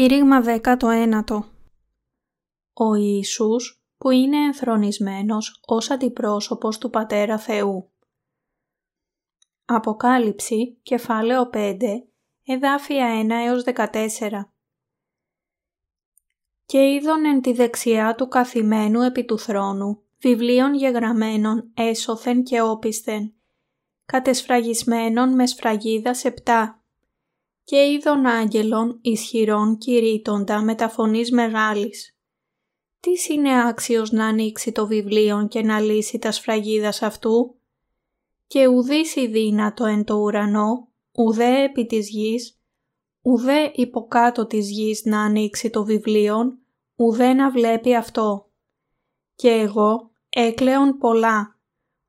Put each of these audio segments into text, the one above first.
Κήρυγμα 19 Ο Ιησούς που είναι ενθρονισμένος ως αντιπρόσωπος του Πατέρα Θεού. Αποκάλυψη, κεφάλαιο 5, εδάφια 1 έως 14 «Και είδον εν τη δεξιά του καθημένου επί του θρόνου, βιβλίων γεγραμμένων έσωθεν και όπισθεν, κατεσφραγισμένων με σφραγίδα επτά και είδων άγγελων ισχυρών κηρύττοντα με τα φωνής μεγάλης. Τις είναι άξιος να ανοίξει το βιβλίο και να λύσει τα σφραγίδας αυτού; Και ουδής η δύνατο εν το ουρανό, ουδέ επί της γης, ουδέ υποκάτω της γης να ανοίξει το βιβλίο, ουδέ να βλέπει αυτό; Και εγώ έκλεον πολλά,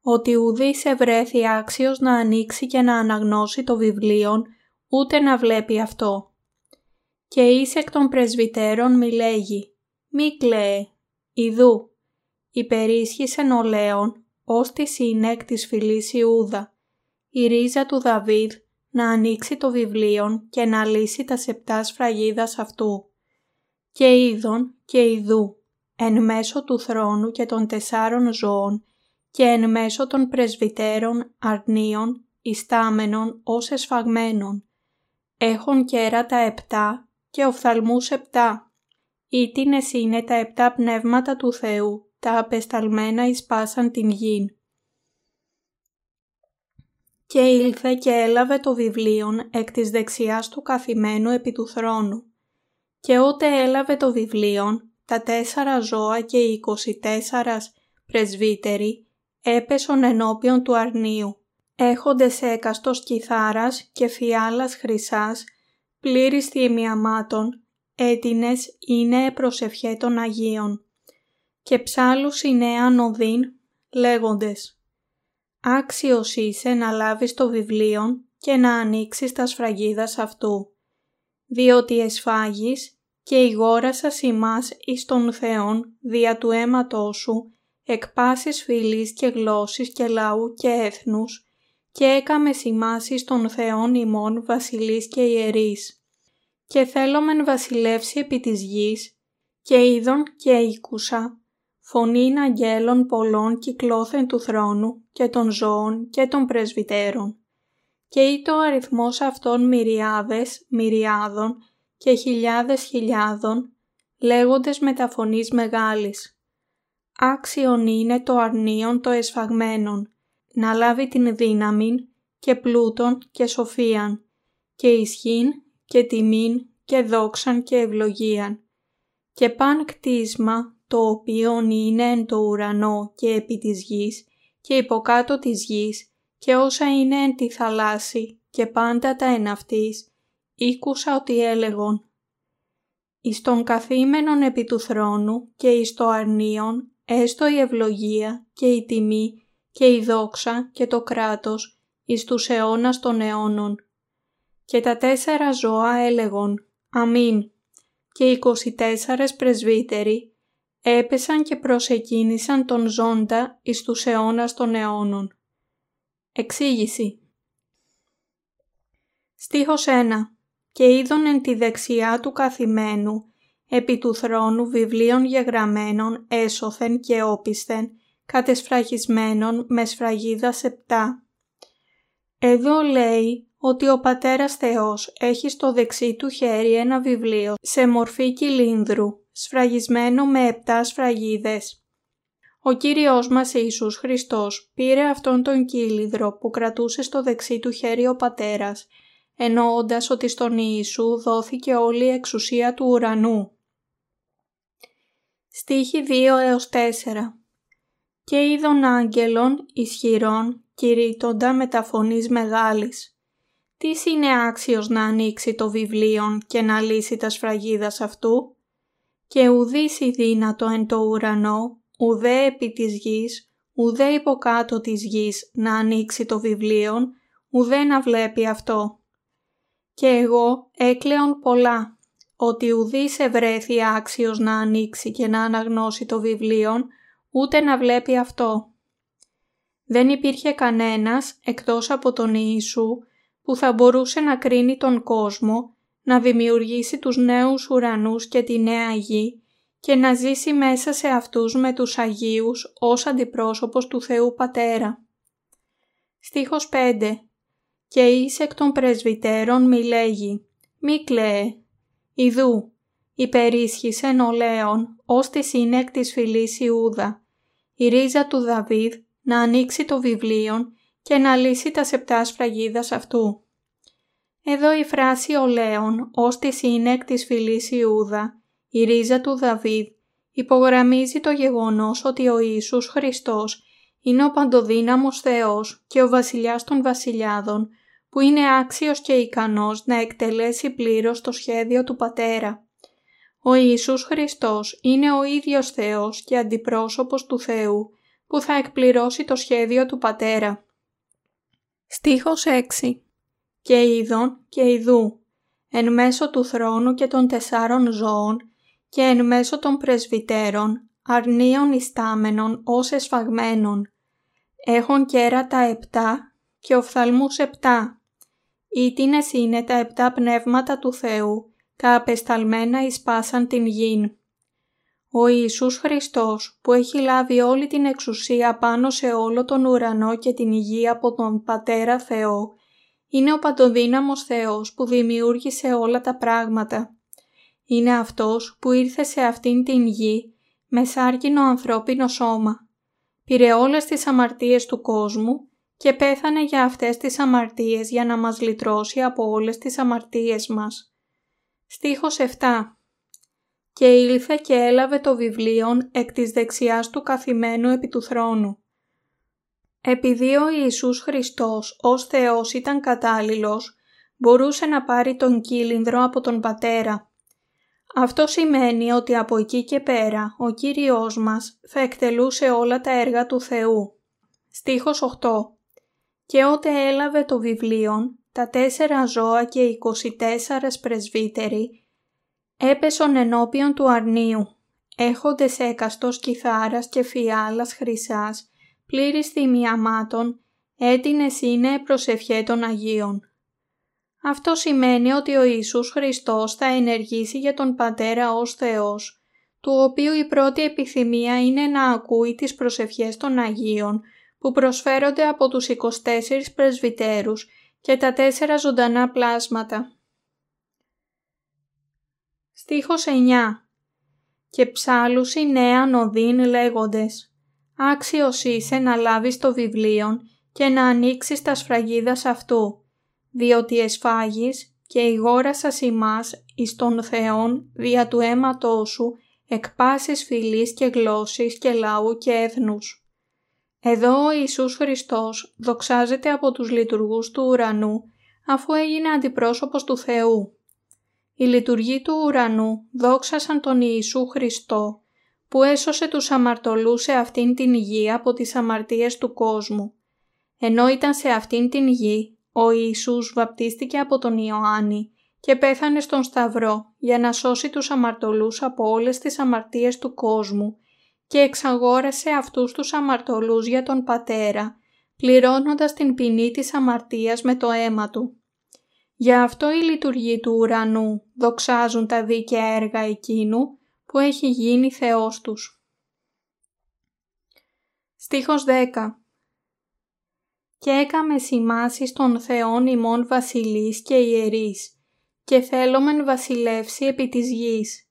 ότι ουδής ευρέθη άξιος να ανοίξει και να αναγνώσει το βιβλίο ούτε να βλέπει αυτό. Και εις εκ των πρεσβυτέρων μη λέγει, μη κλαίε, ιδού, υπερίσχυσεν ο Λέων, ως τη σύνεκ της φυλής Ιούδα, η ρίζα του Δαβίδ, να ανοίξει το βιβλίο και να λύσει τα σεπτά σφραγίδας αυτού. Και είδον και ιδού, εν μέσω του θρόνου και των τεσσάρων ζώων και εν μέσω των πρεσβυτέρων αρνίων, ιστάμενων ως εσφαγμένων, έχουν κέρατα επτά και οφθαλμούς επτά. Ήτινες είναι τα επτά πνεύματα του Θεού, τα απεσταλμένα εις πάσαν την γην. Και ήλθε και έλαβε το βιβλίον εκ της δεξιάς του καθημένου επί του θρόνου. Και ότε έλαβε το βιβλίον, τα τέσσερα ζώα και οι εικοσιτέσσαρας πρεσβύτεροι έπεσον ενώπιον του αρνίου έχοντες έκαστος κιθάρας και φιάλας χρυσάς, πλήρης θυμιαμάτων, έτινες είναι προσευχέ των Αγίων. Και ψάλους είναι ανωδύν, λέγοντες «Άξιος είσαι να λάβεις το βιβλίο και να ανοίξεις τα σφραγίδας αυτού, διότι εσφάγεις και η γόρα σας ημάς εις των Θεών δια του αίματός σου, εκ πάσης φυλής και γλώσσης και λαού και έθνους, και έκαμε σημάσεις των Θεών ημών βασιλείς και ιερείς. Και θέλομεν βασιλεύσει επί της γης και είδον και οίκουσα φωνήν αγγέλων πολλών κυκλώθεν του θρόνου και των ζώων και των πρεσβυτέρων. Και ήτο αριθμός αυτών μυριάδες, μυριάδων και χιλιάδες χιλιάδων, λέγοντες με τα φωνής μεγάλης. Άξιον είναι το αρνίον το εσφαγμένον να λάβει την δύναμη και πλούτον και σοφίαν και ισχύν και τιμήν και δόξαν και ευλογίαν. Και παν κτίσμα το οποίο είναι εν το ουρανό και επί της γης και υποκάτω της γης και όσα είναι εν τη θαλάσση και πάντα τα εν αυτής, ήκουσα ότι έλεγον «Εις τον καθήμενον επί του θρόνου και εις το αρνίον, έστω η ευλογία και η τιμή και η δόξα και το κράτος εις τους αιώνας των αιώνων. Και τα τέσσερα ζώα έλεγον «Αμήν» και οι 24 πρεσβύτεροι έπεσαν και προσεκίνησαν τον ζώντα εις τους αιώνας των αιώνων. Εξήγηση Στίχος 1 «Και είδον εν τη δεξιά του καθημένου, επί του θρόνου βιβλίων γεγραμμένων έσωθεν και όπισθεν κατεσφραγισμένων με σφραγίδα σεπτά. Εδώ λέει ότι ο Πατέρας Θεός έχει στο δεξί του χέρι ένα βιβλίο σε μορφή κυλίνδρου, σφραγισμένο με επτά σφραγίδες. Ο Κύριος μας Ιησούς Χριστός πήρε αυτόν τον κύλινδρο που κρατούσε στο δεξί του χέρι ο Πατέρας, εννοώντας ότι στον Ιησού δόθηκε όλη η εξουσία του ουρανού. Στίχη 2 έως 4 και είδων άγγελων ισχυρών κηρύττοντα με τα φωνής μεγάλης. Τις είναι άξιος να ανοίξει το βιβλίο και να λύσει τα σφραγίδας αυτού; Και ουδής η δύνατο εν το ουρανό, ουδέ επί της γης, ουδέ υποκάτω της γης να ανοίξει το βιβλίο, ουδέ να βλέπει αυτό. Και εγώ έκλαιον πολλά, ότι ουδής ευρέθη άξιος να ανοίξει και να αναγνώσει το βιβλίο, ούτε να βλέπει αυτό. Δεν υπήρχε κανένας εκτός από τον Ιησού που θα μπορούσε να κρίνει τον κόσμο να δημιουργήσει τους νέους ουρανούς και τη νέα γη και να ζήσει μέσα σε αυτούς με τους Αγίους ως αντιπρόσωπος του Θεού Πατέρα. Στίχος 5 «Και εις εκ των πρεσβυτέρων μη λέγει, μη κλαίε, ιδού, υπερίσχυσεν ο Λέων ως τη σύνεκ της φυλής Ιούδα, η ρίζα του Δαβίδ να ανοίξει το βιβλίο και να λύσει τα σεπτά σφραγίδας αυτού. Εδώ η φράση «ο Λέων» ως της σύνεκ της φυλής Ιούδα, η ρίζα του Δαβίδ, υπογραμμίζει το γεγονός ότι ο Ιησούς Χριστός είναι ο παντοδύναμος Θεός και ο βασιλιάς των βασιλιάδων, που είναι άξιος και ικανός να εκτελέσει πλήρως το σχέδιο του Πατέρα. Ο Ιησούς Χριστός είναι ο ίδιος Θεός και αντιπρόσωπος του Θεού, που θα εκπληρώσει το σχέδιο του Πατέρα. Στίχος 6 «Και είδον και ειδού, εν μέσω του θρόνου και των τεσσάρων ζώων και εν μέσω των πρεσβυτέρων, αρνίων ιστάμενων ως εσφαγμένων, έχουν κέρατα επτά και οφθαλμούς επτά. Ήτινες είναι τα επτά πνεύματα του Θεού, τα απεσταλμένα εις πάσαν την γην. Ο Ιησούς Χριστός που έχει λάβει όλη την εξουσία πάνω σε όλο τον ουρανό και την υγεία από τον Πατέρα Θεό, είναι ο παντοδύναμος Θεός που δημιούργησε όλα τα πράγματα. Είναι Αυτός που ήρθε σε αυτήν την γη με σάρκινο ανθρώπινο σώμα. Πήρε όλες τις αμαρτίες του κόσμου και πέθανε για αυτές τις αμαρτίες για να μας λυτρώσει από όλες τις αμαρτίες μας. Στίχος 7 και ήλθε και έλαβε το βιβλίο εκ της δεξιάς του καθημένου επί του θρόνου. Επειδή ο Ιησούς Χριστός ως Θεός ήταν κατάλληλος, μπορούσε να πάρει τον κύλινδρο από τον Πατέρα. Αυτό σημαίνει ότι από εκεί και πέρα ο Κύριος μας θα εκτελούσε όλα τα έργα του Θεού. Στίχος 8 «Και ότε έλαβε το βιβλίο, τα τέσσερα ζώα και οι 24 πρεσβύτεροι έπεσον ενώπιον του αρνίου, έχοντες έκαστος κιθάρας και φιάλας χρυσάς, πλήρης θυμιαμάτων, έτεινες είναι προσευχέ των Αγίων. Αυτό σημαίνει ότι ο Ιησούς Χριστός θα ενεργήσει για τον Πατέρα ως Θεός, του οποίου η πρώτη επιθυμία είναι να ακούει τις προσευχές των Αγίων που προσφέρονται από τους 24 πρεσβυτέρους και τα τέσσερα ζωντανά πλάσματα. Στίχος 9 «Και ψάλουσι νέα νοδίν λέγοντες, άξιος είσαι να λάβεις το βιβλίο και να ανοίξεις τα σφραγίδας αυτού, διότι εσφάγεις και η γόρα σας ημάς εις των Θεών δια του αίματός σου εκ πάσης φυλής και γλώσσης και λαού και έθνους. Εδώ ο Ιησούς Χριστός δοξάζεται από τους λειτουργούς του ουρανού αφού έγινε αντιπρόσωπος του Θεού. Οι λειτουργοί του ουρανού δόξασαν τον Ιησού Χριστό, που έσωσε τους αμαρτωλούς σε αυτήν την γη από τις αμαρτίες του κόσμου. Ενώ ήταν σε αυτήν την γη, ο Ιησούς βαπτίστηκε από τον Ιωάννη και πέθανε στον Σταυρό για να σώσει τους αμαρτωλούς από όλες τις αμαρτίες του κόσμου και εξαγόρασε αυτούς τους αμαρτωλούς για τον Πατέρα, πληρώνοντας την ποινή της αμαρτίας με το αίμα του. Γι' αυτό οι λειτουργοί του ουρανού δοξάζουν τα δίκαια έργα εκείνου που έχει γίνει Θεός τους. Στίχος 10 «Και έκαμε σημάσεις των Θεών ημών βασιλείς και ιερείς και θέλομεν βασιλεύσει επί της γης».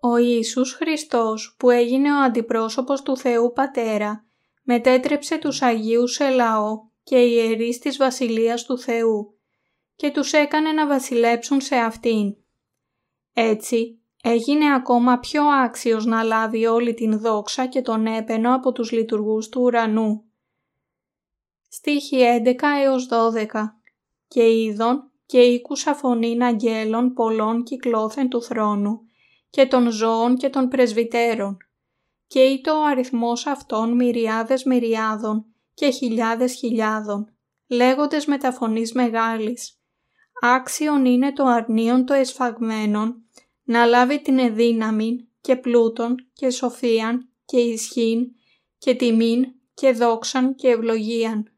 Ο Ιησούς Χριστός που έγινε ο αντιπρόσωπος του Θεού Πατέρα μετέτρεψε τους Αγίους σε λαό και ιερείς της Βασιλείας του Θεού και τους έκανε να βασιλέψουν σε αυτήν. Έτσι, έγινε ακόμα πιο άξιος να λάβει όλη την δόξα και τον έπαινο από τους λειτουργούς του ουρανού. Στίχη 11 έως 12 «Και είδον και ήκουσα φωνήν αγγέλων πολλών κυκλώθεν του θρόνου και των ζώων και των πρεσβυτέρων και ήτο ο αριθμός αυτών μυριάδες μυριάδων και χιλιάδες χιλιάδων, λέγοντες με τα φωνής μεγάλης άξιον είναι το αρνίον το εσφαγμένον να λάβει την εδύναμη και πλούτον και σοφίαν και ισχύν και τιμήν και δόξαν και ευλογίαν.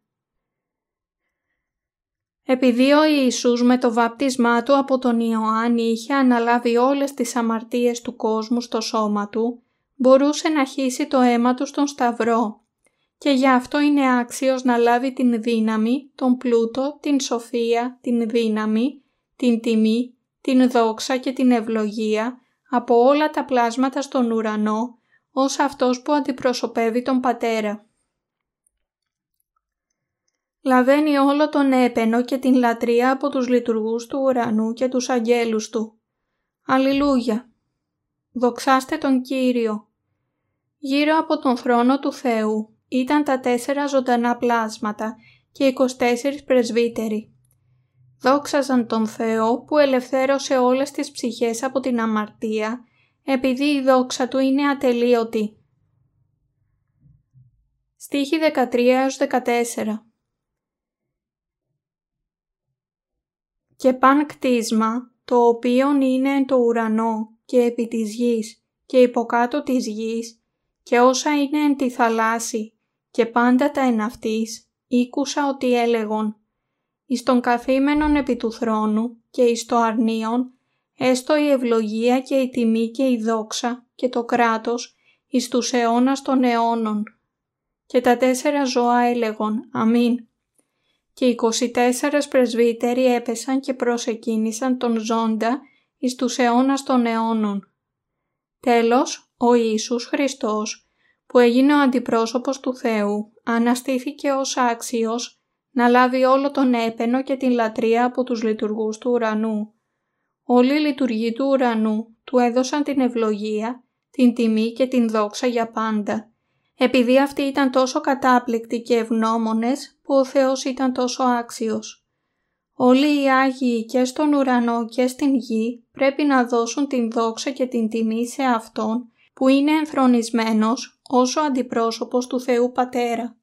Επειδή ο Ιησούς με το βάπτισμά του από τον Ιωάννη είχε αναλάβει όλες τις αμαρτίες του κόσμου στο σώμα του, μπορούσε να χύσει το αίμα του στον Σταυρό και γι' αυτό είναι άξιος να λάβει την δύναμη, τον πλούτο, την σοφία, την δύναμη, την τιμή, την δόξα και την ευλογία από όλα τα πλάσματα στον ουρανό ως αυτός που αντιπροσωπεύει τον Πατέρα. Λαβαίνει όλο τον έπαινο και την λατρεία από τους λειτουργούς του ουρανού και τους αγγέλους του. Αλληλούια! Δοξάστε τον Κύριο! Γύρω από τον θρόνο του Θεού ήταν τα τέσσερα ζωντανά πλάσματα και 24 πρεσβύτεροι. Δόξαζαν τον Θεό που ελευθέρωσε όλες τις ψυχές από την αμαρτία επειδή η δόξα Του είναι ατελείωτη. Στίχη 13-14 Και παν κτίσμα, το οποίο είναι το ουρανό και επί της γης και υποκάτω της γης και όσα είναι εν τη θαλάσση και πάντα τα εναυτής, ήκουσα ότι έλεγον εις τον καθήμενον επί του θρόνου και εις το αρνίον, έστω η ευλογία και η τιμή και η δόξα και το κράτος εις τους αιώνας των αιώνων. Και τα τέσσερα ζώα έλεγον Αμήν. Και 24 πρεσβύτεροι έπεσαν και προσεκίνησαν τον ζώντα εις τους αιώνας των αιώνων. Τέλος, ο Ιησούς Χριστός, που έγινε ο αντιπρόσωπος του Θεού, αναστήθηκε ως άξιος να λάβει όλο τον έπαινο και την λατρεία από τους λειτουργούς του ουρανού. Όλοι οι λειτουργοί του ουρανού του έδωσαν την ευλογία, την τιμή και την δόξα για πάντα, επειδή αυτοί ήταν τόσο κατάπληκτοι και ευγνώμονες που ο Θεός ήταν τόσο άξιος. Όλοι οι Άγιοι και στον ουρανό και στην γη πρέπει να δώσουν την δόξα και την τιμή σε Αυτόν που είναι ενθρονισμένος ως ο αντιπρόσωπος του Θεού Πατέρα.